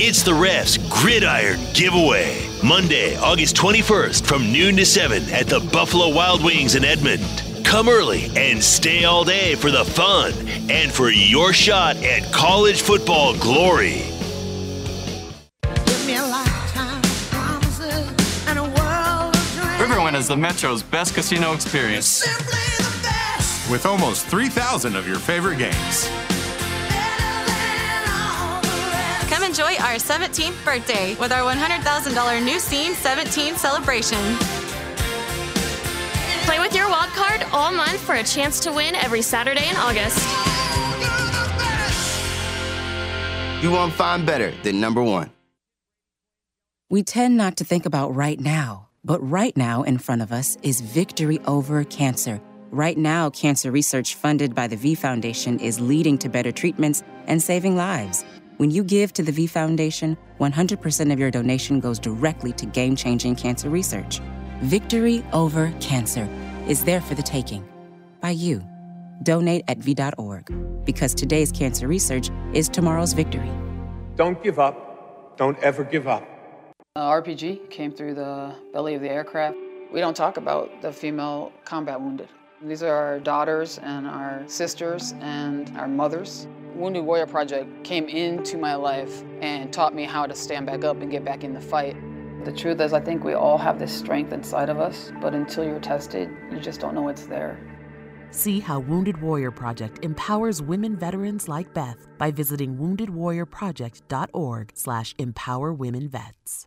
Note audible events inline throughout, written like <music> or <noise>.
It's the refs Gridiron Giveaway. Monday, August 21st from noon to 7 at the Buffalo Wild Wings in Edmond. Come early and stay all day for the fun and for your shot at college football glory. Riverwind is the Metro's best casino experience. With almost 3,000 of your favorite games. Come enjoy our 17th birthday with our $100,000 new scene 17 celebration. Play with your wild card all month for a chance to win every Saturday in August. You won't find better than number one. We tend not to think about right now, but right now in front of us is victory over cancer. Right now, cancer research funded by the V Foundation is leading to better treatments and saving lives. When you give to the V Foundation, 100% of your donation goes directly to game changing cancer research. Victory over cancer is there for the taking by you. Donate at V.org because today's cancer research is tomorrow's victory. Don't give up. Don't ever give up. Uh, RPG came through the belly of the aircraft. We don't talk about the female combat wounded. These are our daughters and our sisters and our mothers. Wounded Warrior Project came into my life and taught me how to stand back up and get back in the fight. The truth is, I think we all have this strength inside of us, but until you're tested, you just don't know it's there. See how Wounded Warrior Project empowers women veterans like Beth by visiting woundedwarriorproject.org slash empower women vets.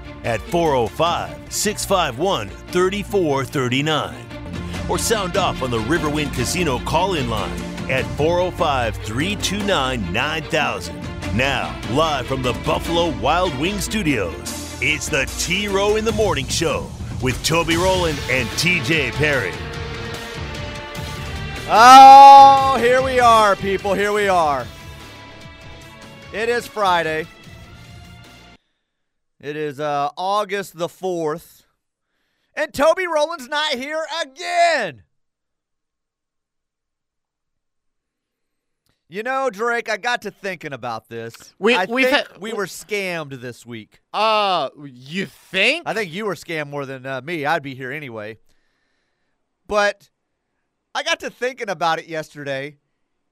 at 405 651 3439 or sound off on the Riverwind Casino call in line at 405 329 9000. Now, live from the Buffalo Wild Wing Studios, it's the T Row in the Morning Show with Toby Rowland and TJ Perry. Oh, here we are, people. Here we are. It is Friday. It is uh, August the 4th. And Toby Rowland's not here again. You know, Drake, I got to thinking about this. We- I think had- we were scammed this week. Uh, you think? I think you were scammed more than uh, me. I'd be here anyway. But I got to thinking about it yesterday.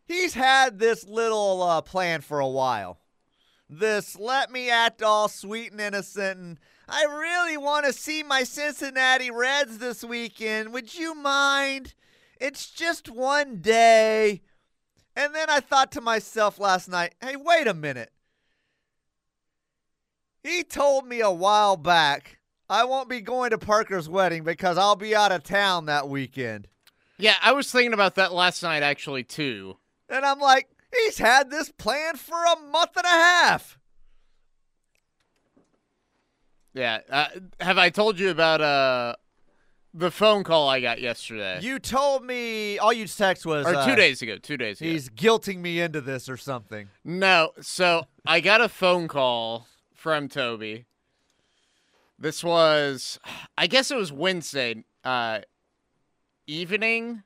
He's had this little uh, plan for a while. This let me act all sweet and innocent, and I really want to see my Cincinnati Reds this weekend. Would you mind? It's just one day. And then I thought to myself last night, hey, wait a minute. He told me a while back I won't be going to Parker's wedding because I'll be out of town that weekend. Yeah, I was thinking about that last night actually too. And I'm like, he's had this plan for a month and a half. Yeah. Uh, have I told you about uh the phone call I got yesterday? You told me all you text was or uh, two days ago. Two days ago. He's guilting me into this or something. No, so I got a phone call from Toby. This was, I guess it was Wednesday uh, evening,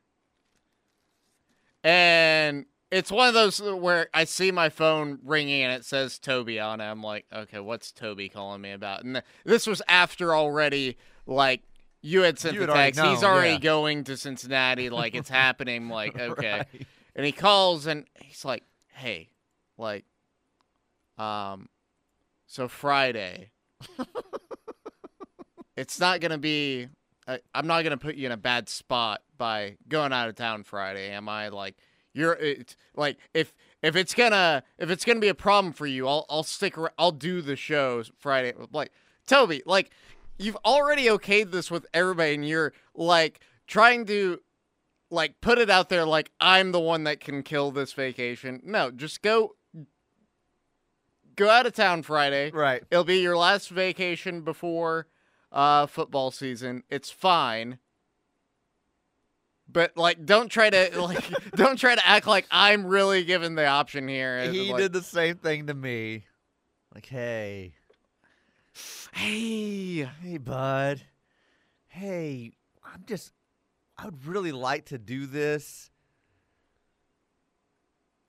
and it's one of those where I see my phone ringing and it says Toby on it. I'm like, okay, what's Toby calling me about? And th- this was after already, like. You had sent You the had already text. He's already yeah. going to Cincinnati. <laughs> Like it's happening. Like okay, Right. and he calls and he's like, "Hey, like, um, so Friday, <laughs> it's not gonna be. I, I'm not gonna put you in a bad spot by going out of town Friday, am I? Like, you're it's like if if it's gonna if it's gonna be a problem for you, I'll I'll stick. ar- I'll do the shows Friday. Like Toby, like you've already okayed this with everybody, and you're like trying to like put it out there like I'm the one that can kill this vacation. No, just go go out of town Friday. Right. It'll be your last vacation before uh, football season. It's fine. But like, don't try to <laughs> like, don't try to act like I'm really given the option here. It's He like, did the same thing to me. Like, hey, Hey, hey, bud. Hey, I'm just, I would really like to do this.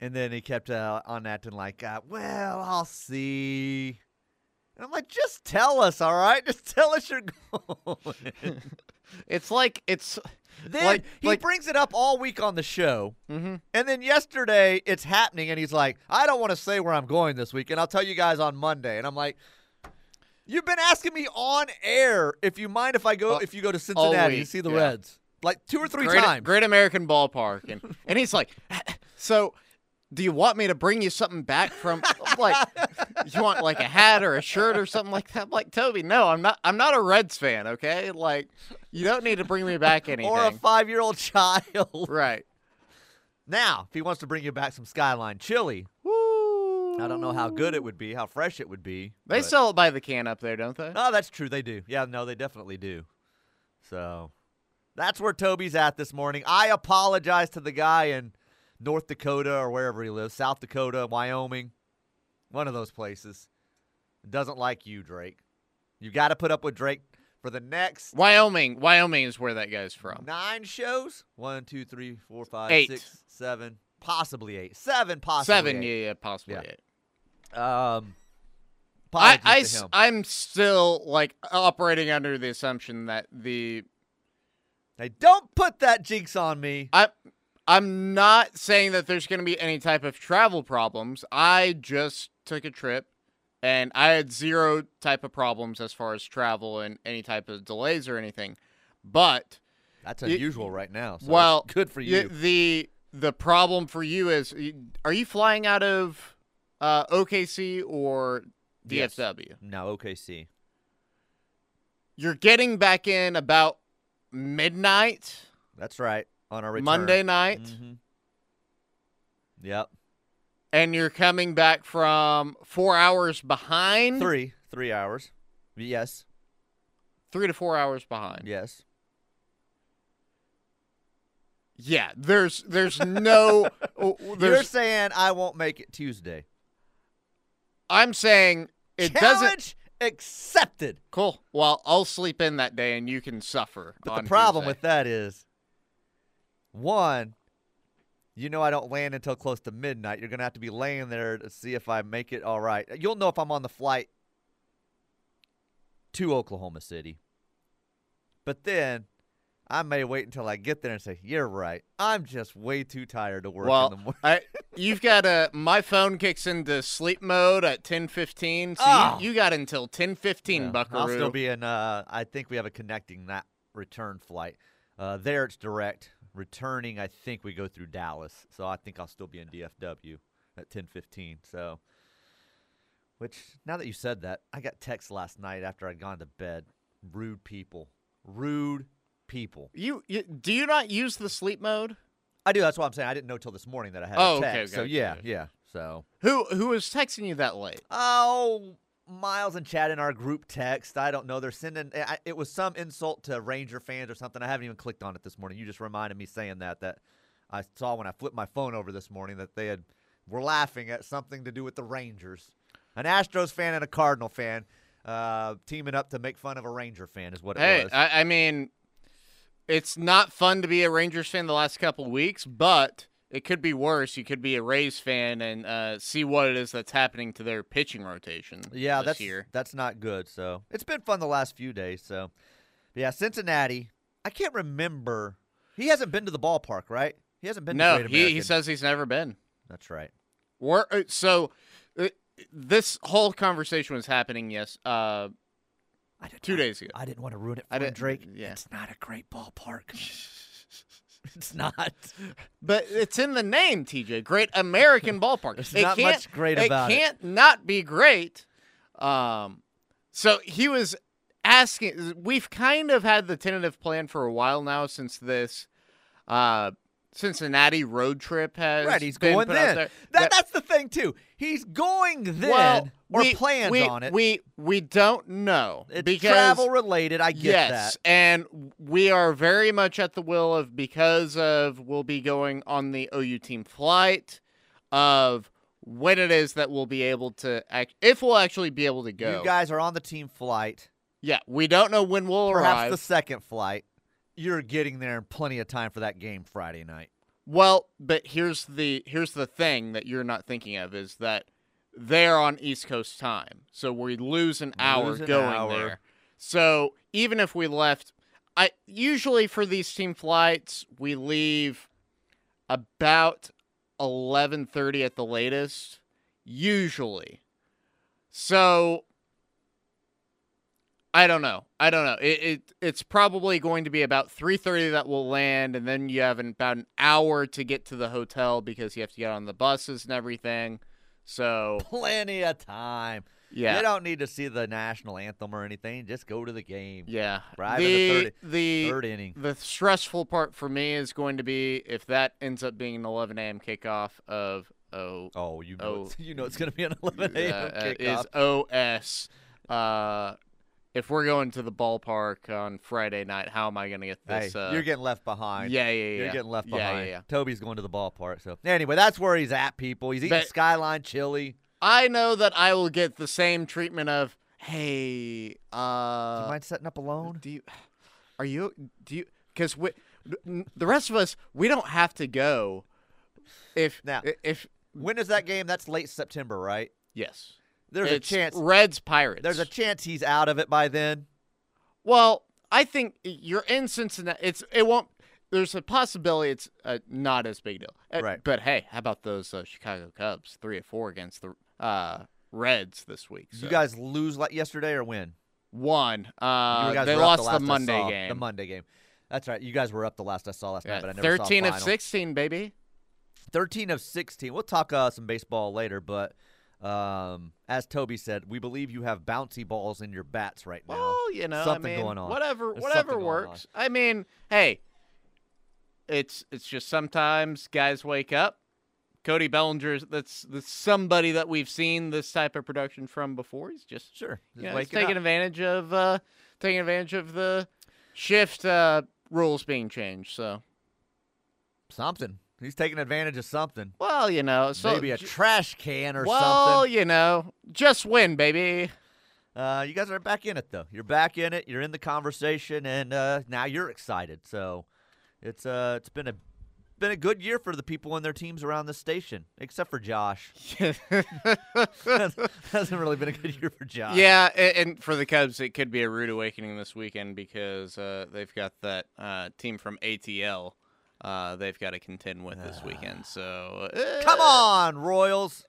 And then he kept uh, on acting like, uh, well, I'll see. And I'm like, just tell us, all right? <laughs> Just tell us you're <laughs> going. it's like it's then like he like brings it up all week on the show. Mhm. And then yesterday it's happening, and he's like, I don't want to say where I'm going this week, and I'll tell you guys on Monday. And I'm like, You've been asking me on air if you mind if I go All- if you go to Cincinnati week, see the yeah. Reds. Like two or three great, times. Great American Ballpark, and <laughs> and he's like, so. Do you want me to bring you something back from like you want like a hat or a shirt or something like that? I'm like Toby, no, I'm not. I'm not a Reds fan. Okay, like you don't need to bring me back anything. <laughs> Or a five year old child. right. Now, if he wants to bring you back some Skyline chili, Woo. I don't know how good it would be, how fresh it would be. They but- sell it by the can up there, don't they? Oh, that's true. They do. Yeah, no, they definitely do. So that's where Toby's at this morning. I apologize to the guy in North Dakota or wherever he lives, South Dakota, Wyoming, one of those places. Doesn't like you, Drake. You got to put up with Drake for the next Wyoming. Wyoming is where that guy's from. nine shows. One, two, three, four, five, Eight. six, seven, possibly eight. Seven, possibly Seven, eight. yeah, yeah, possibly Yeah. eight. Um, I, apologies I to him. I'm still like operating under the assumption that the Hey, don't put that jinx on me. I I'm not saying that there's going to be any type of travel problems. I just took a trip and I had zero type of problems as far as travel and any type of delays or anything. But That's unusual right now. So well, good for you. The the problem for you is are you flying out of uh, OKC or Yes. DFW? No, OKC. You're getting back in about midnight That's right. On our return. Monday night Mhm. Yep. And you're coming back from 4 hours behind. Three. Three hours. Yes. 3 to 4 hours behind. Yes. Yeah, there's there's no <laughs> oh, You're saying I won't make it Tuesday. I'm saying it doesn't Challenge accepted. cool. Well, I'll sleep in that day and you can suffer. But on the problem Tuesday. with that is, one, you know I don't land until close to midnight. You're gonna have to be laying there to see if I make it all right. You'll know if I'm on the flight to Oklahoma City. But then I may wait until I get there and say, "You're right. I'm just way too tired to work in the well, morning." I you've got a my phone kicks into sleep mode at 10:15, so Oh. you, you got until 10:15, Yeah, Buckaroo. I'll still be in. Uh, I think we have a connecting that return flight. Uh, there it's direct. Returning, I think we go through Dallas, so I think I'll still be in DFW at ten fifteen. So, which now that you said that, I got text last night after I'd gone to bed. Rude people, rude people. you, you do you not use the sleep mode? I do. That's what I'm saying. I didn't know till this morning that I had Oh, a okay, text. so okay, yeah, okay. yeah. So Who who was texting you that late? Oh, Miles and Chad in our group text. I don't know. They're sending. I, it was some insult to Ranger fans or something. I haven't even clicked on it this morning. You just reminded me saying that that I saw when I flipped my phone over this morning that they had were laughing at something to do with the Rangers. An Astros fan and a Cardinal fan uh, teaming up to make fun of a Ranger fan is what it Hey, was. I, I mean, it's not fun to be a Rangers fan the last couple weeks, but it could be worse. You could be a Rays fan and uh, see what it is that's happening to their pitching rotation. yeah, this that's year. that's not good. So it's been fun the last few days. So yeah, Cincinnati. I can't remember. He hasn't been to the ballpark, right? He hasn't been. to No, he, he says he's never been. That's right. We're, uh, so uh, this whole conversation was happening. Yes, uh, two days ago. I didn't want to ruin it for I him, Drake. yeah. It's not a great ballpark. <laughs> <laughs> it's not. But it's in the name, TJ. Great American ballpark. There's it not can't, much great about it about it. can't not be great. Um, so he was asking. We've kind of had the tentative plan for a while now since this uh, Cincinnati road trip has Right, he's going then. there. That, that's the thing too. He's going then well, or we, plans we, on it. We we don't know it's because travel related. I get yes, that. and we are very much at the will of because of we'll be going on the OU team flight of when it is that we'll be able to act if we'll actually be able to go. You guys are on the team flight. yeah, we don't know when we'll Perhaps arrive. the second flight. You're getting there in plenty of time for that game Friday night. Well, but here's the here's the thing that you're not thinking of is that they're on East Coast time, so we lose an hour Lose an going hour. there. So even if we left, I usually for these team flights we leave about eleven thirty at the latest, usually. So I don't know. I don't know. It, it it's probably going to be about three thirty that will land, and then you have an, about an hour to get to the hotel because you have to get on the buses and everything. So <laughs> Plenty of time. yeah, You don't need to see the national anthem or anything. Just go to the game. yeah. In the the third- the third inning. the stressful part for me is going to be if that ends up being an eleven a.m. kickoff of oh Oh, you know, Oh. it's, <laughs> you know it's going to be an 11 a.m. uh, kickoff. is OS. Uh, if we're going to the ballpark on Friday night, how am I going to get Hey, this? uh, you're getting left behind. yeah, yeah, yeah. You're getting left Yeah, yeah, behind. yeah. Toby's going to the ballpark. So anyway, that's where he's at. People, he's eating But- Skyline chili. I know that I will get the same treatment of, hey, Do uh, you mind setting up alone? do you, are you, do you, because we, the rest of us, we don't have to go. If Now- if When is that game? That's late September, right? yes, There's it's a chance. Reds Pirates. There's a chance he's out of it by then. Well, I think you're in Cincinnati. It's it won't. There's a possibility it's uh, not as big deal. Uh, Right. But hey, how about those uh, Chicago Cubs? Three or four against the uh, Reds this week. So. You guys lose like yesterday or win? You Uh, they lost the, the, Monday saw, game. The Monday game. That's right. You guys were up the last I saw last Yeah, night, but I never saw Thirteen of final. sixteen, baby. 13 of 16. We'll talk uh, some baseball later, but um, as Toby said, we believe you have bouncy balls in your bats right now. Well, you know, something I mean, going on. Whatever, There's whatever something going on. works. I mean, hey, it's it's just sometimes guys wake up. Cody Bellinger, that's, that's somebody that we've seen this type of production from before. He's just Sure. you Just know, he's taking up. advantage of uh, taking advantage of the shift uh, rules being changed. So, Something. He's taking advantage of something. well, you know, so Maybe a j- trash can or well, something. you know, just win, baby. Uh, you guys are back in it, though. You're back in it. You're in the conversation, and uh, now you're excited. So it's uh, it's been a been a good year for the people and their teams around the station, except for Josh. <laughs> Hasn't really been a good year for Josh. Yeah, a- and for the Cubs, it could be a rude awakening this weekend because uh, they've got that uh, team from ATL. Uh, they've got to contend with this weekend. <sighs> So uh, Come on, Royals.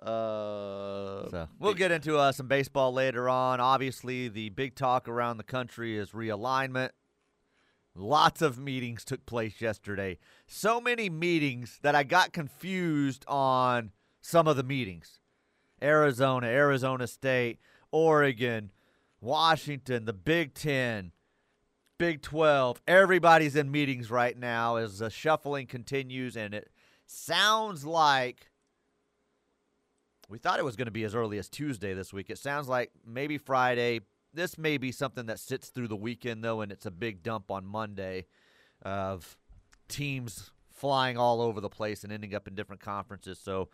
Uh, So we'll get into uh, some baseball later on. Obviously, the big talk around the country is realignment. Lots of meetings took place yesterday. So many meetings that I got confused on some of the meetings. Arizona, Arizona State, Oregon, Washington, the Big 10, Big 12. Everybody's in meetings right now as the shuffling continues and it sounds like we thought it was going to be as early as Tuesday this week. It sounds like maybe Friday. This may be something that sits through the weekend, though, and it's a big dump on Monday of teams flying all over the place and ending up in different conferences. So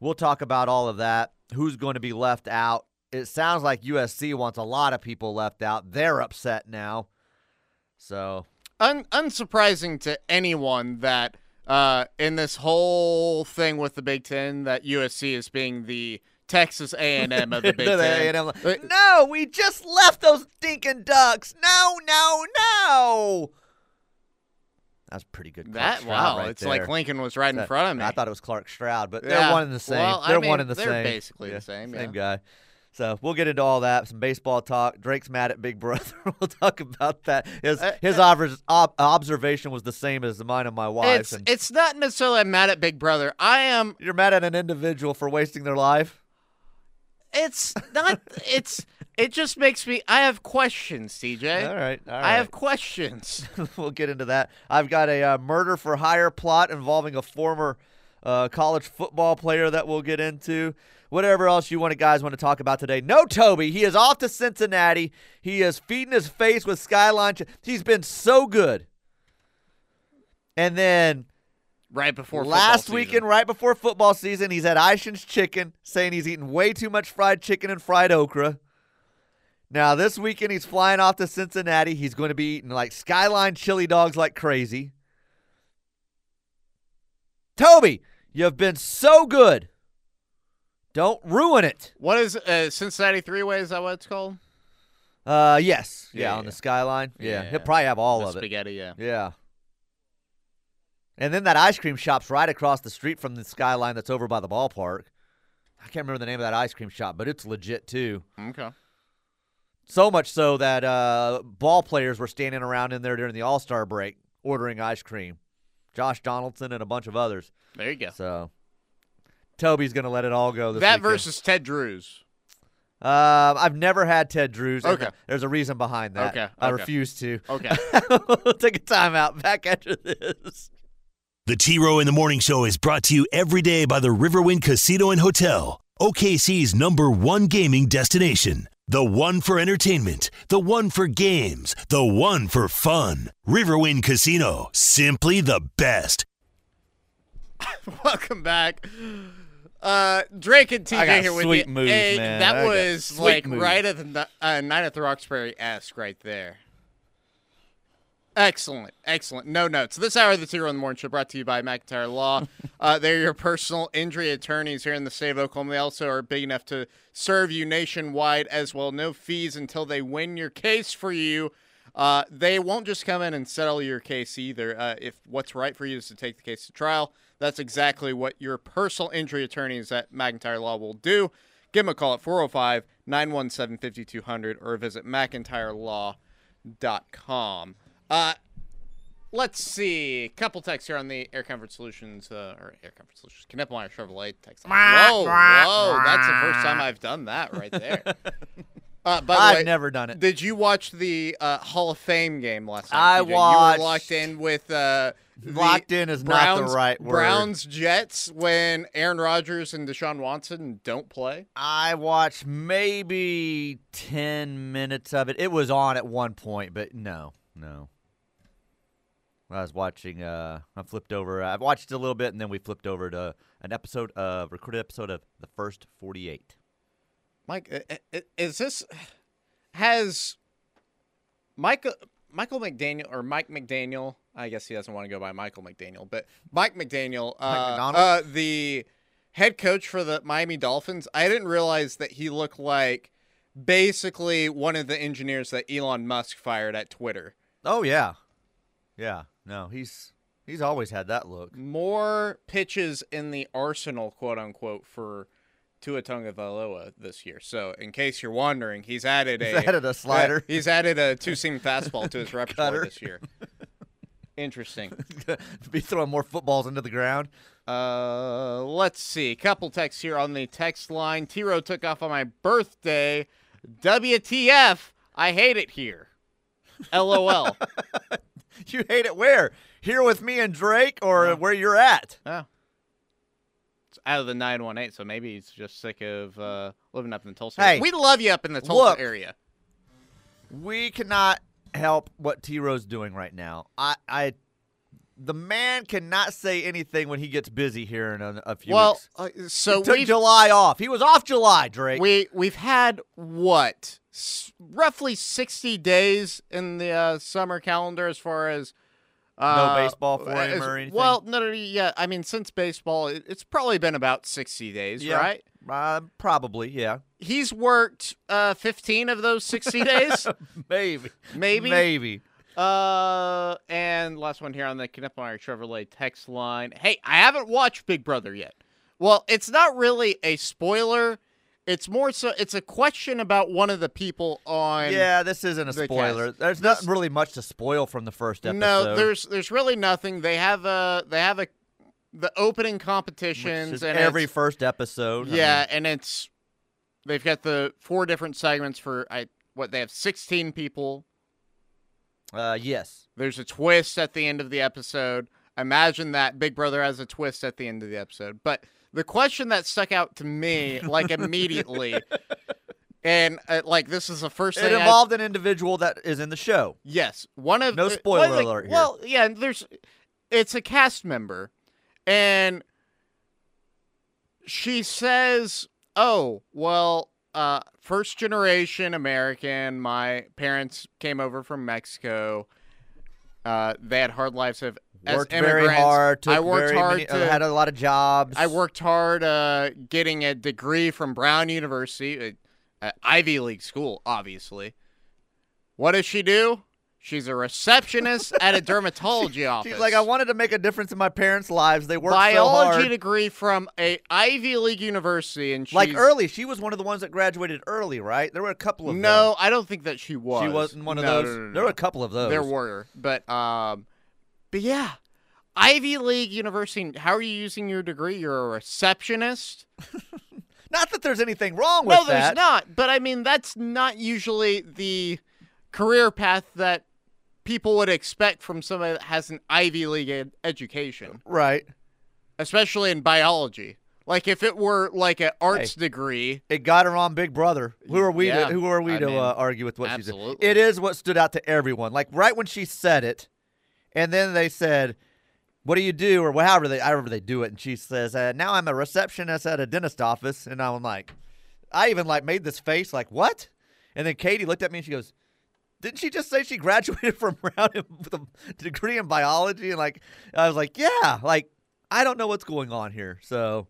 we'll talk about all of that. Who's going to be left out? It sounds like USC wants a lot of people left out. They're upset now. So Un- unsurprising to anyone that uh, in this whole thing with the Big Ten, that USC is being the Texas A&M of the <laughs> Big the Ten. A&M. No, we just left those stinking ducks. No, no, no. That's a pretty good. Clark That Stroud wow, right it's there. like Lincoln was right in front of me. I thought it was Clark Stroud, but Yeah, they're one and the same. well, they're mean, one and the they're same. basically the Yeah, same, Same yeah. guy. So we'll get into all that. Some baseball talk. Drake's mad at Big Brother. <laughs> we'll talk about that. His Uh, his obs- ob- observation was the same as mine and my wife. it's and it's not necessarily I'm mad at Big Brother. I am. you're mad at an individual for wasting their life. It's not. it's It just makes me. I have questions, CJ. All right, all I have questions. <laughs> we'll get into that. I've got a uh, murder for hire plot involving a former uh, college football player that we'll get into. Whatever else you want to guys want to talk about today. No, Toby. He is off to Cincinnati. He is feeding his face with Skyline. He's been so good. And then right before last weekend, right before football season, he's at Eischen's Chicken, saying he's eating way too much fried chicken and fried okra. Now this weekend he's flying off to Cincinnati. He's going to be eating like Skyline chili dogs like crazy. Toby, you've been so good. Don't ruin it. What is uh, Cincinnati Three Way? Is that what it's called? Uh, yes, yeah, Yeah, on yeah. the Skyline. Yeah, Yeah. he'll probably have all The of it. spaghetti, yeah. Yeah. And then that ice cream shop's right across the street from the Skyline that's over by the ballpark. I can't remember the name of that ice cream shop, but it's legit too. Okay. So much so that uh, ball players were standing around in there during the All Star break ordering ice cream. Josh Donaldson and a bunch of others. There you go. So Toby's gonna let it all go this that weekend. versus Ted Drewes. Um, I've never had Ted Drewes. Okay. There's a reason behind that. Okay, I refuse to. Okay. we'll <laughs> take a timeout. Back after this. The T Row in the Morning Show is brought to you every day by the Riverwind Casino and Hotel, OKC's number one gaming destination. The one for entertainment, the one for games, the one for fun. Riverwind Casino, simply the best. <laughs> Welcome back. Uh, Drake and TJ here with sweet you. moves, Hey, man. That I was like moves. right at the uh, Night at the Roxbury esque right there. Excellent, excellent. No notes. This hour of the T Row in the Morning Show brought to you by McIntyre Law. <laughs> uh, they're your personal injury attorneys here in the state of Oklahoma. They also are big enough to serve you nationwide as well. No fees until they win your case for you. Uh, they won't just come in and settle your case either. Uh, if what's right for you is to take the case to trial, that's exactly what your personal injury attorneys at McIntyre Law will do. Give them a call at 405 917 5200 or visit McIntyreLaw.com. Uh, let's see. A couple texts here on the Air Comfort Solutions, uh, or Air Comfort Solutions, Knippelmeyer Chevrolet text. Whoa, whoa. That's the first time I've done that right there. <laughs> Uh, by the I've way, never done it. Did you watch the uh, Hall of Fame game last night? I TJ? watched- You were locked in with. Uh, Locked in is not the right word. Browns Jets when Aaron Rodgers and Deshaun Watson don't play. I watched maybe 10 minutes of it. It was on at one point, but no, no. I was watching, uh, I flipped over. I watched a little bit, and then we flipped over to an episode of, recorded episode of The First 48. Mike, is this has Michael Michael McDaniel or Mike McDaniel? I guess he doesn't want to go by Michael McDaniel, but Mike McDaniel, uh, uh, the head coach for the Miami Dolphins. I didn't realize that he looked like basically one of the engineers that Elon Musk fired at Twitter. Oh, yeah. Yeah, no, he's he's always had that look. More pitches in the arsenal, quote unquote, for Tua Tagovailoa this year. So, in case you're wondering, he's added He's a added a slider. uh, <laughs> he's added a two seam fastball to his <laughs> repertoire Cutter. this year. Interesting. <laughs> Be throwing more footballs into the ground. Uh, let's see. Couple texts here on the text line. T Row took off on my birthday. WTF? I hate it here. LOL. <laughs> You hate it where? Here with me and Drake, or where you're at? Oh. It's out of the 918, so maybe he's just sick of uh, living up in the Tulsa Hey, area. We love you up in the Tulsa look. area. We cannot help what T Row's doing right now. I, I, the man cannot say anything when he gets busy here in a, a few Well, weeks. uh, so he took July off. He was off July, Drake. We we've had what S- roughly 60 days in the uh, summer calendar as far as uh, baseball for him as- or anything? Well, no, no, no, yeah. I mean, since baseball, it, it's probably been about 60 days, Yeah. right? Uh, probably, yeah. He's worked uh, 15 of those 60 days, <laughs> Maybe. maybe. Maybe. Uh, and last one here on the Knippelmeyer Chevrolet text line. Hey, I haven't watched Big Brother yet. Well, it's not really a spoiler. It's more so. It's a question about one of the people on. Yeah, this isn't a the spoiler. cast. There's not really much to spoil from the first episode. No, there's there's really nothing. They have a they have a the opening competitions and every first episode. I yeah, mean, and it's they've got the four different segments for I what they have 16 people. Uh, yes. There's a twist at the end of the episode. Imagine that Big Brother has a twist at the end of the episode. But the question that stuck out to me, like immediately, <laughs> and uh, like this is the first It thing I- involved an individual that is in the show. Yes, one of No spoiler thing- alert here. Well, yeah, and there's it's a cast member, and she says, "Oh, well, uh, first generation American. My parents came over from Mexico. Uh, they had hard lives of Worked very hard. I worked hard many- to had a lot of jobs. I worked hard uh, getting a degree from Brown University, uh, Ivy League school, obviously. What does she do? She's a receptionist at a <laughs> dermatology office. She's like, I wanted to make a difference in my parents' lives. They worked so biology hard. degree from a Ivy League university, and she's, Like early, she was one of the ones that graduated early, right? There were a couple of No, them. I don't think that she was. She wasn't one of those. no, no, There were a couple of those. There were, but um, but yeah, Ivy League university. How are you using your degree? You're a receptionist. <laughs> Not that there's anything wrong with no, there's that. not. But I mean, that's not usually the career path that people would expect from somebody that has an Ivy League ed- education, Right. especially in biology. Like if it were like an arts Hey. degree, It got her on Big Brother. Who are we? Yeah, to, who are we I to mean, uh, argue with what she absolutely. said? It is what stood out to everyone. Like right when she said it, and then they said, "What do you do?" or however they however they do it, and she says, uh, "Now I'm a receptionist at a dentist office," and I'm like, I even like made this face like what? And then Katie looked at me and she goes, "Didn't she just say she <laughs> graduated from Brown with a degree in biology?" And like I was like, "Yeah." Like I don't know what's going on here. So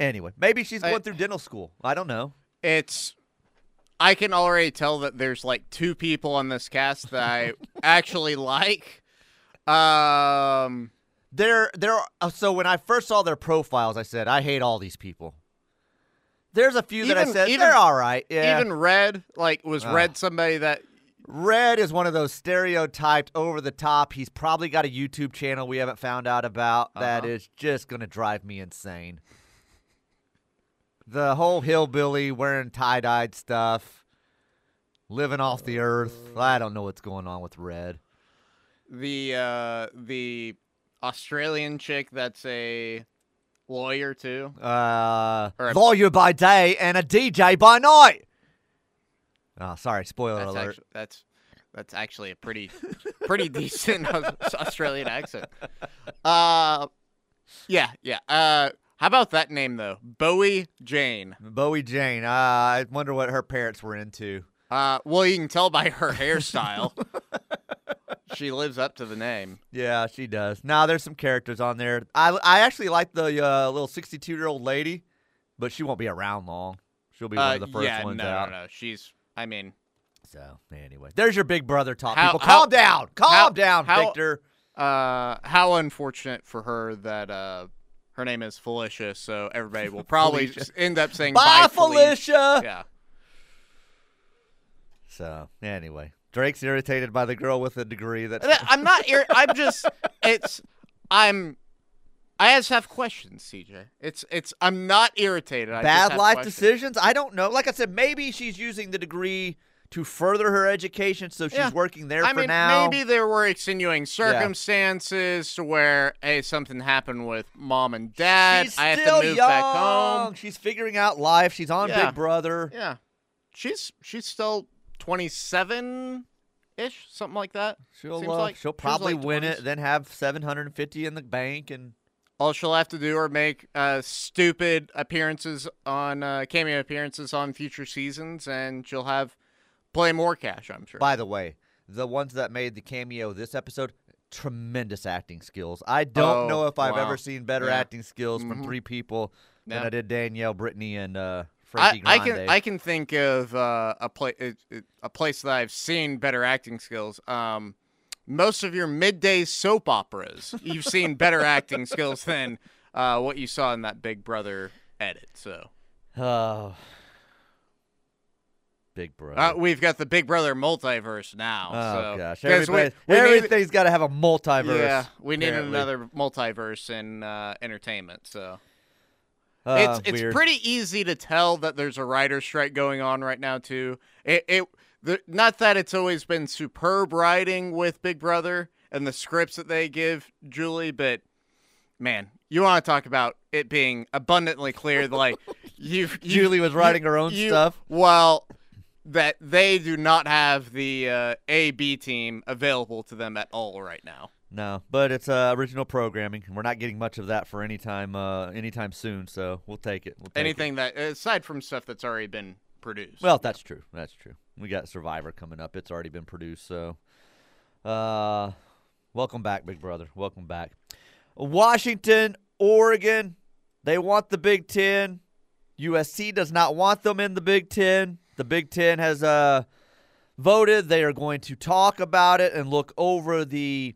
anyway, maybe she's I- going through dental school. I don't know. it's I can already tell that there's like two people on this cast that I <laughs> actually like. Um, There, there. uh, So when I first saw their profiles, I said, "I hate all these people." There's a few that I said even- they're all right. Yeah. even Red, like, was Ah. Red somebody that Red is one of those stereotyped, over the top. He's probably got a YouTube channel we haven't found out about that Uh-huh. is just going to drive me insane. The whole hillbilly wearing tie dyed stuff, living off the earth. I don't know what's going on with Red. the uh the Australian chick that's a lawyer too. Uh, a- lawyer by day and a DJ by night. Oh, sorry, spoiler That's alert. actually, that's that's actually a pretty pretty <laughs> decent Australian accent. <laughs> Uh yeah, yeah. Uh how about that name though? Bowie Jane. Bowie Jane. Uh, I wonder what her parents were into. Uh well you can tell by her hairstyle. <laughs> she lives up to the name. Yeah, she does. Now there's some characters on there. I I actually like the uh, little 62 year old lady, but she won't be around long. She'll be one Uh, of the first yeah, ones no, out. no, no. She's I mean So anyway, there's your big brother talk. How- People, how- calm down, calm how- down, Victor. Uh, how unfortunate for her that uh, her name is Felicia, so everybody will probably just end up saying Bye, bye, Felicia." Yeah. So anyway, Drake's irritated by the girl with the degree that. I'm not. Ir- I'm just. It's. I'm. I just have questions, CJ. It's. It's. I'm not irritated. I Bad life questions. decisions. I don't know. Like I said, maybe she's using the degree to further her education, so she's Yeah. working there I for mean, now. maybe there were extenuating circumstances to where, hey, something happened with mom and dad. She's I have still to move young. back home. She's figuring out life. She's on Yeah. Big Brother. Yeah, she's she's still 27 ish, something like that. She'll uh, like- she'll probably like win 20s. it, then have 750 in the bank, and All she'll have to do are make uh, stupid appearances on uh, cameo appearances on future seasons, and she'll have play more cash. I'm sure. By the way, the ones that made the cameo this episode, tremendous acting skills. I don't Oh, know if I've wow. ever seen better Yeah. acting skills from Mhm. three people than Yeah. I did Danielle, Brittany, and uh, I, Frankie I Grande. can I can think of uh, a place a place that I've seen better acting skills. Um, most of your midday soap operas, you've seen better <laughs> acting skills than uh, what you saw in that Big Brother edit. So Oh, Big Brother. uh, we've got the Big Brother multiverse now. oh so, gosh, 'cause we- Everybody, we need- everything's got to have a multiverse. Yeah, we need apparently. another multiverse in uh, entertainment. So Uh, it's it's weird. pretty easy to tell that there's a writer strike going on right now too. It it the, not that it's always been superb writing with Big Brother and the scripts that they give Julie, but man, you want to talk about it being abundantly clear that like <laughs> you Julie was writing her own stuff? Well, that they do not have the uh, A B team available to them at all right now. No, but it's uh, original programming. and We're not getting much of that for any time, uh, anytime soon. So we'll take it. We'll take it. Anything that aside from stuff that's already been produced. Well, that's true. That's true. We got Survivor coming up. It's already been produced. So, uh, welcome back, Big Brother. Welcome back. Washington, Oregon, they want the Big Ten. USC does not want them in the Big Ten. The Big Ten has uh, voted. They are going to talk about it and look over the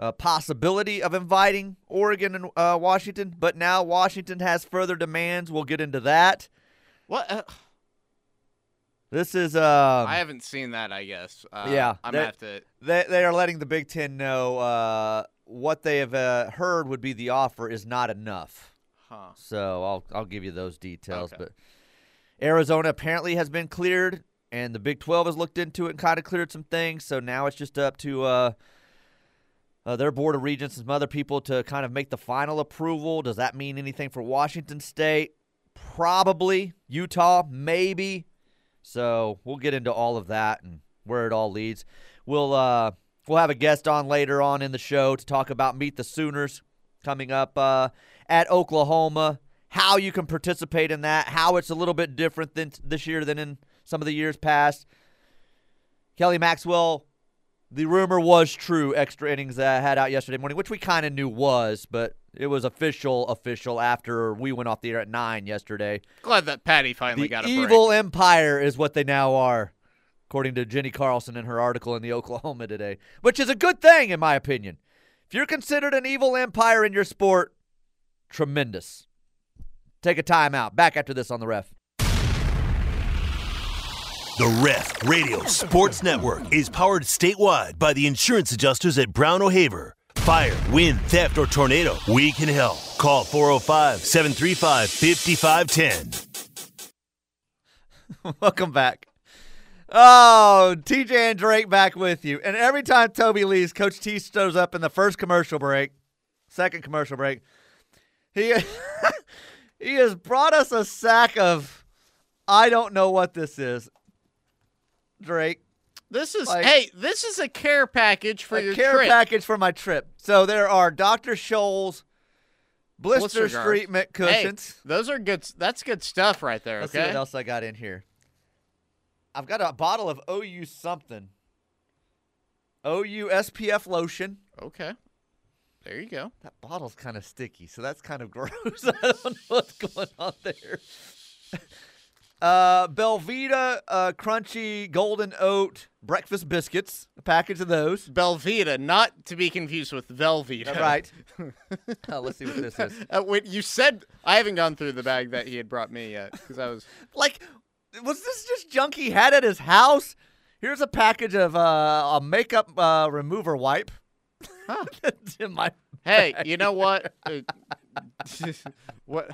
uh, possibility of inviting Oregon and uh, Washington. But now Washington has further demands. We'll get into that. what? Uh, This is um, I haven't seen that. I guess. Uh, yeah, I'm gonna have to. They they are letting the Big Ten know uh, what they have uh, heard would be the offer is not enough. Huh. So I'll I'll give you those details. Okay. But Arizona apparently has been cleared, and the Big Twelve has looked into it and kind of cleared some things. So now it's just up to uh, uh, their board of regents and some other people to kind of make the final approval. Does that mean anything for Washington State? Probably. Utah, maybe. So we'll get into all of that and where it all leads. We'll uh, we'll have a guest on later on in the show to talk about Meet the Sooners coming up uh, at Oklahoma. How you can participate in that. How it's a little bit different than this year than in some of the years past. Kelly Maxwell, the rumor was true. Extra innings that I had out yesterday morning, which we kind of knew was, but it was official, official after we went off the air at nine yesterday. Glad that Patty finally The got a break. evil empire is what they now are, according to Jenni Carlson in her article in the <laughs> Oklahoma today, which is a good thing in my opinion. If you're considered an evil empire in your sport, tremendous. Take a timeout. Back after this on the ref. The Ref Radio Sports Network is powered statewide by the insurance adjusters at Brown O'Haver. Fire, wind, theft, or tornado, we can help. Call 405 735 5510. <laughs> Welcome back. Oh, TJ and Drake back with you. And every time Toby leaves, Coach T shows up in the first commercial break, second commercial break. He <laughs> he has brought us a sack of I don't know what this is. Drake, This is Like- hey, this is a care package for a your care trip. package for my trip. So there are Dr. Scholl's blister, guards. treatment Hey, cushions. those are good. That's good stuff right there. Let's see Okay. what else I got in here. I've got a bottle of OU something. OU SPF lotion. Okay. There you go. That bottle's kind of sticky, so that's kind of <laughs> gross. I don't know what's going on there. <laughs> Uh, Belvita uh, crunchy golden oat breakfast biscuits. A package of those. Belvita, not to be confused with Velveeta. Right. <laughs> <laughs> Uh, let's see what this is. Uh, when you said I haven't gone through the bag that he had brought me yet because I was <laughs> Like, was this just junk he had at his house? Here's a package of uh, a makeup uh, remover wipe. in my Hey, bag. you know what? Uh, what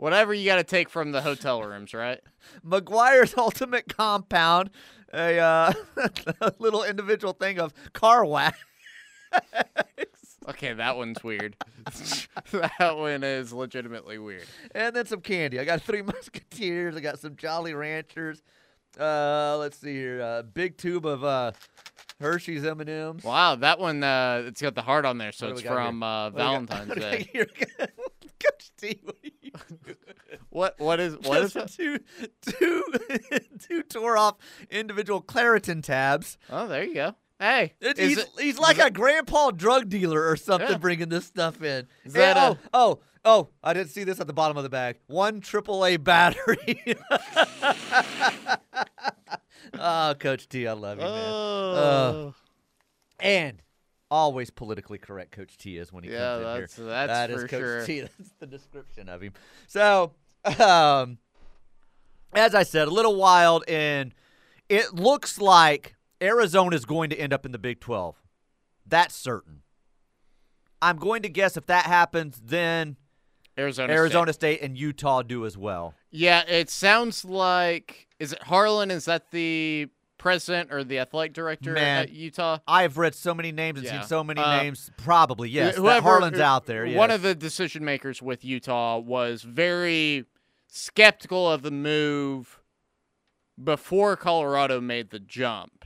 whatever you got to take from the hotel rooms, right? Meguiar's <laughs> Ultimate Compound, a, uh, <laughs> a little individual thing of car wax. <laughs> Okay, that one's weird. that one is legitimately weird. and then some candy. I got three Musketeers. I got some Jolly Ranchers. Uh, let's see here. Uh, big tube of uh, Hershey's M&Ms. Wow, that one uh it's got the heart on there, so it's from uh What do we got- Valentine's what do we Day. Coach T, what are you doing? What is what is Just two two <laughs> two tore off individual Claritin tabs. Oh, there you go. Hey, It- he's, it- he's like a grandpa drug dealer or something Yeah. bringing this stuff in. Is And- a- oh, oh, oh, I didn't see this at the bottom of the bag. One AAA battery. <laughs> <laughs> oh, Coach T, I love you, man. Oh. Uh, and always politically correct Coach T is when he Yeah, comes in that's- here. that's That is Coach sure. T. <laughs> That's the description of him. So, um, as I said, a little wild, and it looks like Arizona is going to end up in the Big 12. That's certain. I'm going to guess if that happens, then Arizona. Arizona State. State and Utah do as well. Yeah, it sounds like is it Harlan? Is that the president or the athletic director Man, at Utah? I've read so many names and Yeah. seen so many Uh, names. Probably yes. that Whoever Harlan's out there. One of the decision makers with Utah was very skeptical of the move before Colorado made the jump.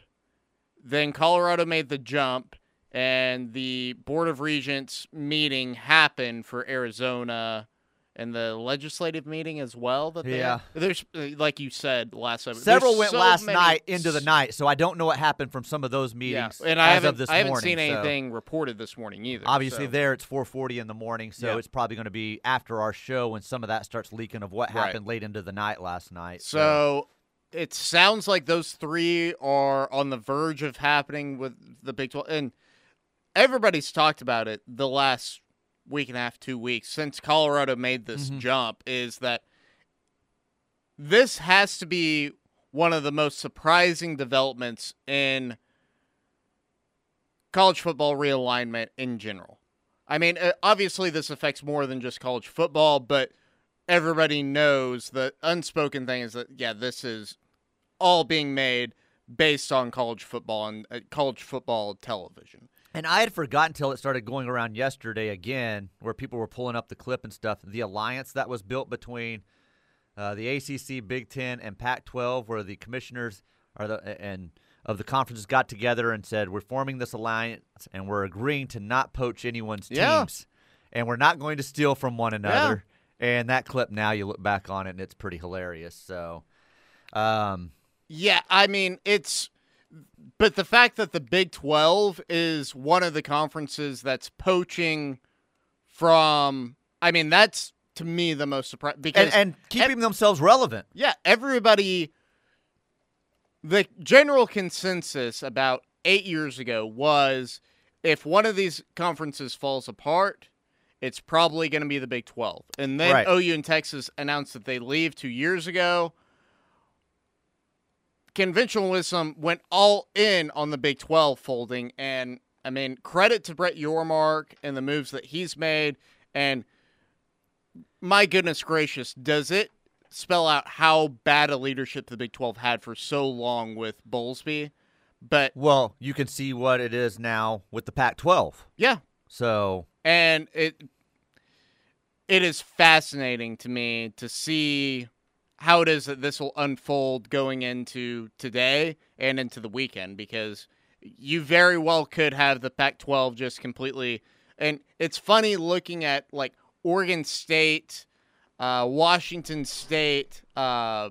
Then Colorado made the jump, and the Board of Regents meeting happened for Arizona. And the legislative meeting as well. That they Yeah. had. there's uh, like you said last time. Several went so last many night into the night, so I don't know what happened from some of those meetings. Yeah, and I haven't of this I haven't morning, seen so- anything reported this morning either. Obviously, so. there it's 4:40 in the morning, so Yeah. it's probably going to be after our show when some of that starts leaking of what Right. happened late into the night last night. So it sounds like those three are on the verge of happening with the Big 12. And everybody's talked about it the last week and a half, two weeks since Colorado made this Mhm. jump is that this has to be one of the most surprising developments in college football realignment in general. I mean, uh, obviously, this affects more than just college football, but everybody knows the unspoken thing is that, yeah, this is all being made based on college football and uh, college football television. And I had forgotten until it started going around yesterday again, where people were pulling up the clip and stuff. The alliance that was built between uh, the ACC, Big Ten, and Pac-12, where the commissioners are the and of the conferences got together and said, "We're forming this alliance, and we're agreeing to not poach anyone's Yeah. teams, and we're not going to steal from one another." And that clip now, you look back on it, and it's pretty hilarious. So, um, Yeah, I mean, it's. But the fact that the Big 12 is one of the conferences that's poaching from. I mean, that's to me the most surprising. Because and, and keeping themselves relevant. Yeah, everybody. The general consensus about eight years ago was if one of these conferences falls apart, it's probably going to be the Big 12. And then Right. OU and Texas announced that they leave two years ago. Conventionalism went all in on the Big 12 folding. And I mean, credit to Brett Yormark and the moves that he's made. And my goodness gracious, does it spell out how bad a leadership the Big 12 had for so long with Bowlesby? But well, you can see what it is now with the Pac-12. yeah, So and it it is fascinating to me to see how it is that this will unfold going into today and into the weekend? Because you very well could have the Pac-12 just completely and it's funny looking at like Oregon State, uh, Washington State, uh,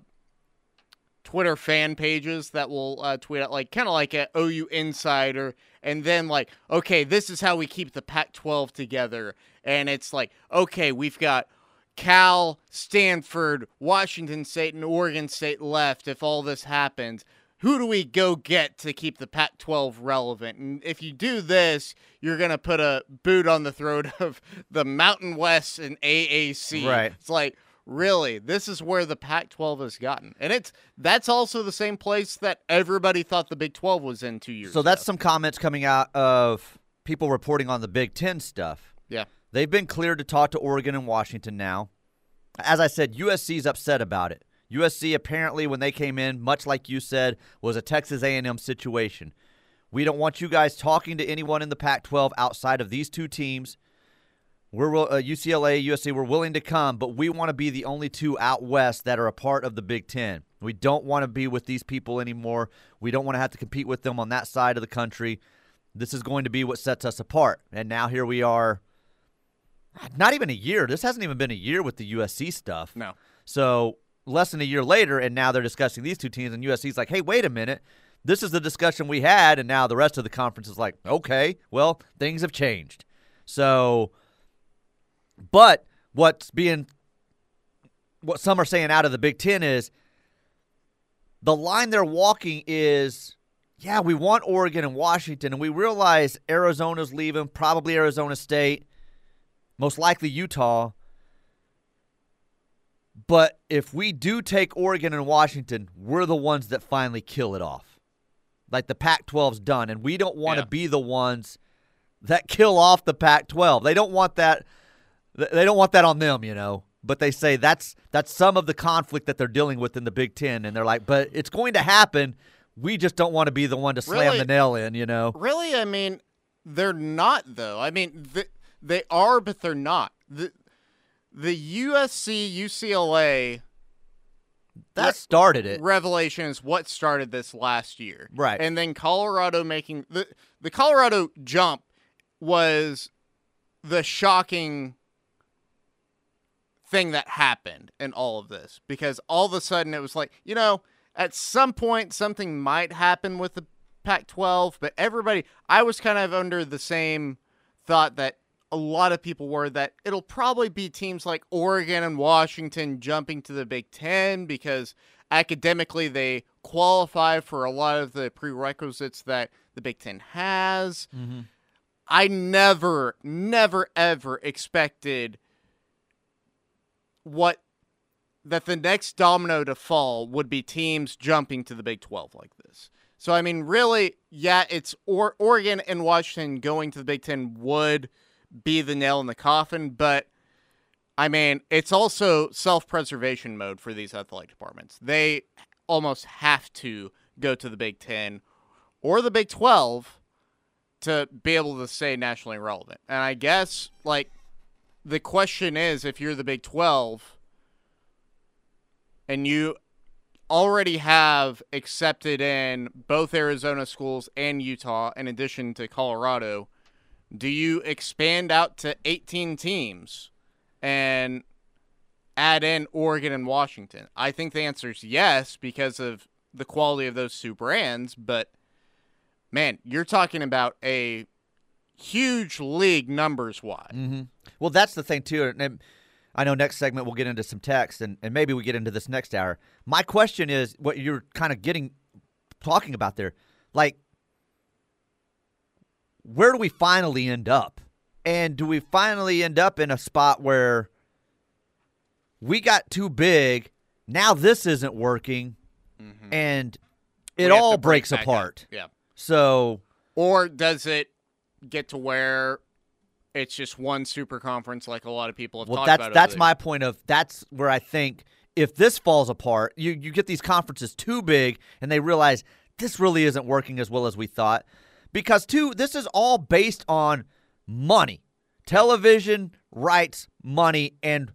Twitter fan pages that will uh, tweet out like kind of like an OU insider, and then like, okay, this is how we keep the Pac-12 together, and it's like, okay, we've got Cal, Stanford, Washington State, and Oregon State left. If all this happens, who do we go get to keep the Pac-12 relevant? And if you do this, you're gonna put a boot on the throat <laughs> of the Mountain West and AAC. Right. It's like really this is where the pac-12 has gotten and it's that's also the same place that everybody thought the big 12 was in two years So that's some comments coming out of people reporting on the Big Ten stuff. Yeah. They've been cleared to talk to Oregon and Washington now. As I said, USC's upset about it. USC apparently, when they came in, much like you said, was a Texas A&M situation. We don't want you guys talking to anyone in the Pac-12 outside of these two teams. We're uh, UCLA, USC. We're willing to come, but we want to be the only two out west that are a part of the Big Ten. We don't want to be with these people anymore. We don't want to have to compete with them on that side of the country. This is going to be what sets us apart. And now here we are. Not even a year. This hasn't even been a year with the USC stuff. No. So less than a year later, and now they're discussing these two teams, and USC's like, hey, wait a minute. This is the discussion we had, and now the rest of the conference is like, okay, well, things have changed. So, but what's being, what some are saying out of the Big Ten is the line they're walking is, yeah, we want Oregon and Washington, and we realize Arizona's leaving, probably Arizona State, most likely Utah. But if we do take Oregon and Washington, we're the ones that finally kill it off. Like the Pac 12's done, and we don't want to Yeah. be the ones that kill off the Pac 12. They don't want that They don't want that on them, you know. But they say that's that's some of the conflict that they're dealing with in the Big Ten, and they're like, but it's going to happen. We just don't want to be the one to slam Really? the nail in, you know. Really, I mean, they're not though. I mean, th- they are, but they're not. The the USC UCLA That started it. revelation is what started this last year, Right. And then Colorado making the the Colorado jump was the shocking thing that happened in all of this because all of a sudden it was like you know at some point something might happen with the Pac-12 but everybody I was kind of under the same thought that a lot of people were that it'll probably be teams like Oregon and Washington jumping to the Big 10 because academically they qualify for a lot of the prerequisites that the Big 10 has Mm-hmm. I never, never, ever expected what that the next domino to fall would be teams jumping to the Big 12 like this. So I mean, really, yeah, it's or- Oregon and Washington going to the Big 10 would be the nail in the coffin, but I mean, it's also self-preservation mode for these athletic departments. They almost have to go to the Big 10 or the Big 12 to be able to stay nationally relevant. And I guess like the question is if you're the Big 12 and you already have accepted in both Arizona schools and Utah in addition to Colorado, do you expand out to 18 teams and add in Oregon and Washington? I think the answer is yes because of the quality of those two brands, but man, you're talking about a huge league numbers wise. Mm-hmm. Well, that's the thing too. And- I know next segment we'll get into some text, and, and maybe we get into this next hour. My question is, what you're kind of getting talking about there, like, where do we finally end up? And do we finally end up in a spot where we got too big? Now this isn't working, mm-hmm. and it all break breaks back up. apart. Yeah. So Or does it get to where it's just one super conference like a lot of people have Well, talked that's about? that's my point of that's where I think if this falls apart, you you get these conferences too big and they realize this really isn't working as well as we thought. Because two, this is all based on money. Television, rights, money, and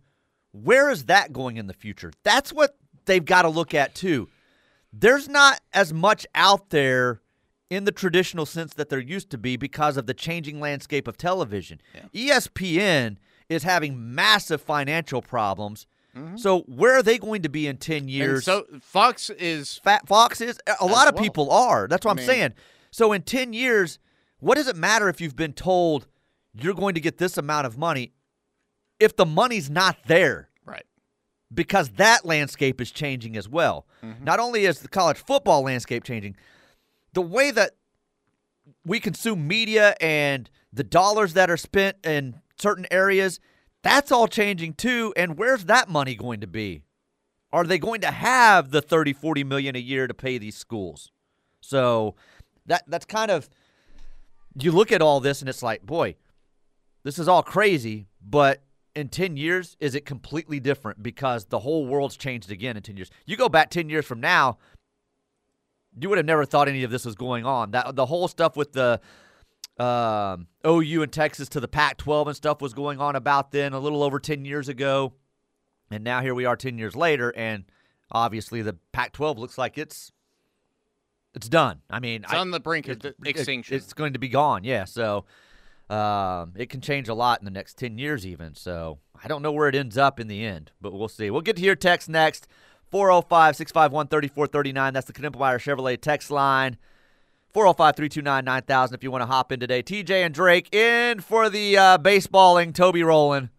where is that going in the future? That's what they've got to look at too. There's not as much out there in the traditional sense that there used to be because of the changing landscape of television. E ESPN is having massive financial problems. Mm-hmm. So where are they going to be in 10 And years? so Fox is Fat Fox is a lot of well. people are. That's what I I'm mean- saying. So in 10 years, what does it matter if you've been told you're going to get this amount of money if the money's not there? Right. Because that landscape is changing as well. Mm-hmm. Not only is the college football landscape changing, the way that we consume media and the dollars that are spent in certain areas, that's all changing too. And where's that money going to be? Are they going to have the 30, 40 million a year to pay these schools? So that that's kind of you look at all this and it's like, boy, this is all crazy, but in 10 years is it completely different because the whole world's changed again in 10 years. You go back 10 years from now, you would have never thought any of this was going on. That the whole stuff with the um, OU and Texas to the Pac-12 and stuff was going on about then a little over 10 years ago. And now here we are 10 years later and obviously the Pac-12 looks like it's it's done. I mean, It's I- on the brink of it- extinction. it's going to be gone. Yeah, so um, it can change a lot in the next 10 years even. So I don't know where it ends up in the end, but we'll see. We'll get to your text next. 405-651-3439. That's the Knippelmeyer Chevrolet text line. 405-329-9000 if you want to hop in today. TJ and Drake in for the uh, baseballing Toby Rowland.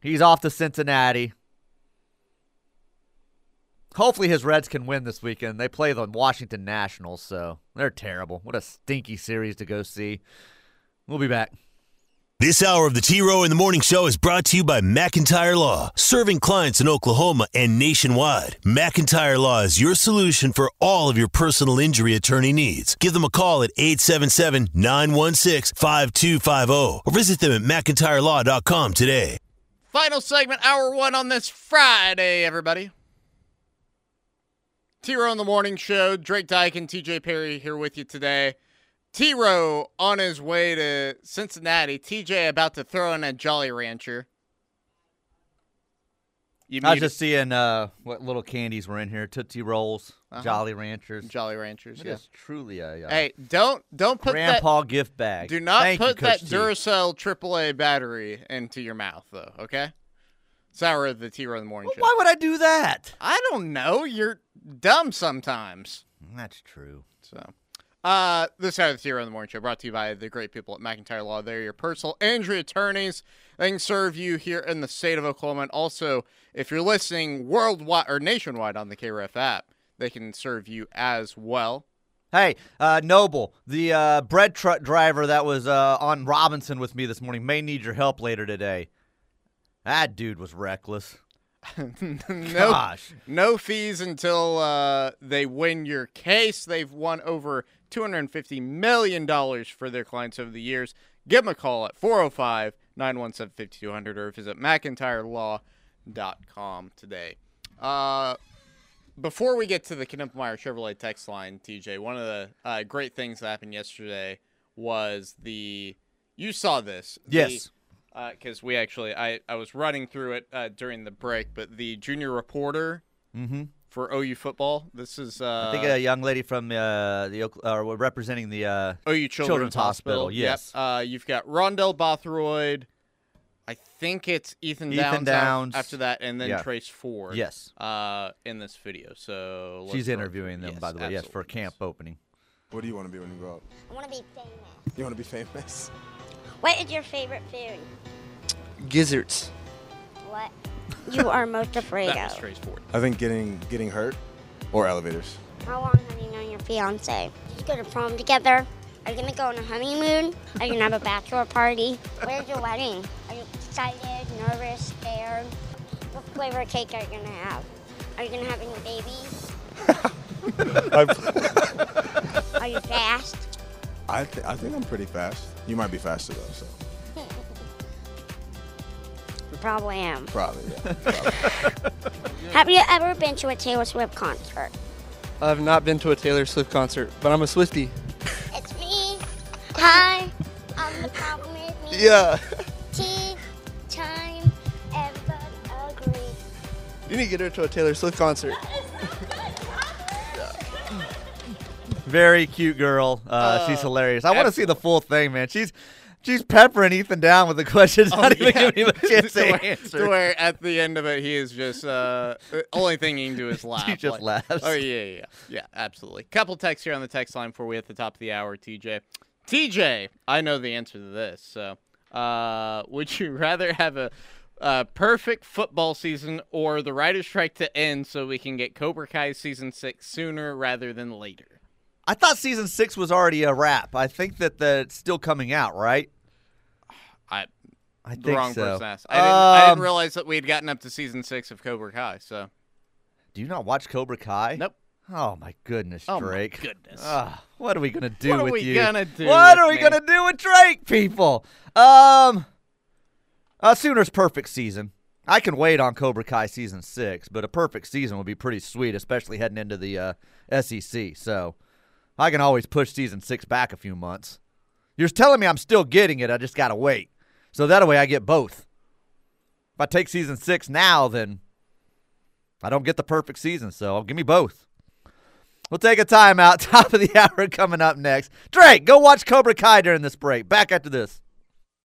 He's off to Cincinnati. Hopefully his Reds can win this weekend. They play the Washington Nationals, so they're terrible. What a stinky series to go see. We'll be back. This hour of the T Row in the Morning Show is brought to you by McIntyre Law, serving clients in Oklahoma and nationwide. McIntyre Law is your solution for all of your personal injury attorney needs. Give them a call at 877 916 5250 or visit them at McIntyreLaw.com today. Final segment, hour one on this Friday, everybody. T Row in the Morning Show. Drake Dyke and TJ Perry here with you today. T Row on his way to Cincinnati. TJ about to throw in a Jolly Rancher. You I was just seeing uh, what little candies were in here: Tootsie Rolls, Uh-huh. Jolly Ranchers. Jolly Ranchers. It Yeah. is truly a uh, Hey, don't don't put grandpa that. gift bag. Do not Thank you, put that T. Duracell AAA battery into your mouth, though. Okay. Sour of the T Row in the Morning Show. Why would I do that? I don't know. You're dumb sometimes. That's true. So, uh, this hour of the T Row in the Morning Show brought to you by the great people at McIntyre Law. They're your personal injury attorneys. They can serve you here in the state of Oklahoma. And also, if you're listening worldwide or nationwide on the KRF app, they can serve you as well. Hey, uh, Noble, the uh, bread truck driver that was uh, on Robinson with me this morning may need your help later today. That dude was reckless. <laughs> no, Gosh. no fees until uh, they win your case. They've won over $250 million for their clients over the years. Give them a call at 405 917 5200 or visit McIntyreLaw.com today. Uh, before we get to the Knippelmeyer Chevrolet text line, TJ, one of the uh, great things that happened yesterday was the. You saw this. the- Yes. because we actually I, I was running through it uh, during the break, but the junior reporter Mhm. for OU football. This is uh, I think a young lady from uh, the Oak- uh, representing the uh, OU Children's, Hospital. Yes. Yep. Uh, you've got Rondell Bothroyd. I think it's Ethan, Ethan Downs, Downs. after that, and then Yeah. Trace Ford. Yes. Uh, in this video, so let's She's interviewing them, yes, by the way. Yes, for camp opening. What do you want to be when you grow up? I want to be famous. You want to be famous? What is your favorite food? Gizzards. What you are most afraid That of? Trace Ford. I think getting getting hurt or elevators. How long have you known your fiance? Did you go to prom together? Are you gonna go on a honeymoon? Are you gonna have a bachelor party? Where's your wedding? Are you excited, nervous, scared? What flavor of cake are you gonna have? Are you gonna have any babies? <laughs> Are you fast? I th- I think I'm pretty fast. You might be faster though, so You probably am. probably yeah. <laughs> Probably. Have you ever been to a Taylor Swift concert? I've not been to a Taylor Swift concert, but I'm a Swiftie. It's me. Hi. I'm the compliment me. Yeah. Tea time. Everybody agree. You need to get her to a Taylor Swift concert. Very cute girl. Uh, she's Uh, hilarious. I want to see the full thing, man. She's she's peppering Ethan down with the <laughs> questions, Oh, not even giving him a chance to, <laughs> where, answer. to where at the end of it, he is just uh, the only thing he can do is <laughs> laugh. He just like- laughs. Oh yeah, yeah, yeah, yeah, absolutely. Couple texts here on the text line before we hit the top of the hour. TJ, TJ, I know the answer to this. So, uh, would you rather have a uh, perfect football season or the writer's strike to end so we can get Cobra Kai season six sooner rather than later? I thought season six was already a wrap. I think that the, it's still coming out, right? I I the think wrong so. person asked. I didn't, I didn't Um, realize that we had gotten up to season six of Cobra Kai. So Do you not watch Cobra Kai? Nope. Oh my goodness, Oh, my Drake. goodness. Ah, what are we gonna do What with you? What are we gonna do What are we me? gonna do with Drake, people? Um, uh, Sooners perfect season. I can wait on Cobra Kai season six, but a perfect season would be pretty sweet, especially heading into the uh, SEC. So I can always push season six back a few months. You're telling me I'm still getting it. I just gotta wait. So that way I get both. If I take season six now, then I don't get the perfect season. So give me both. We'll take a timeout. <laughs> Top of the hour coming up next. Drake, go watch Cobra Kai during this break. Back after this.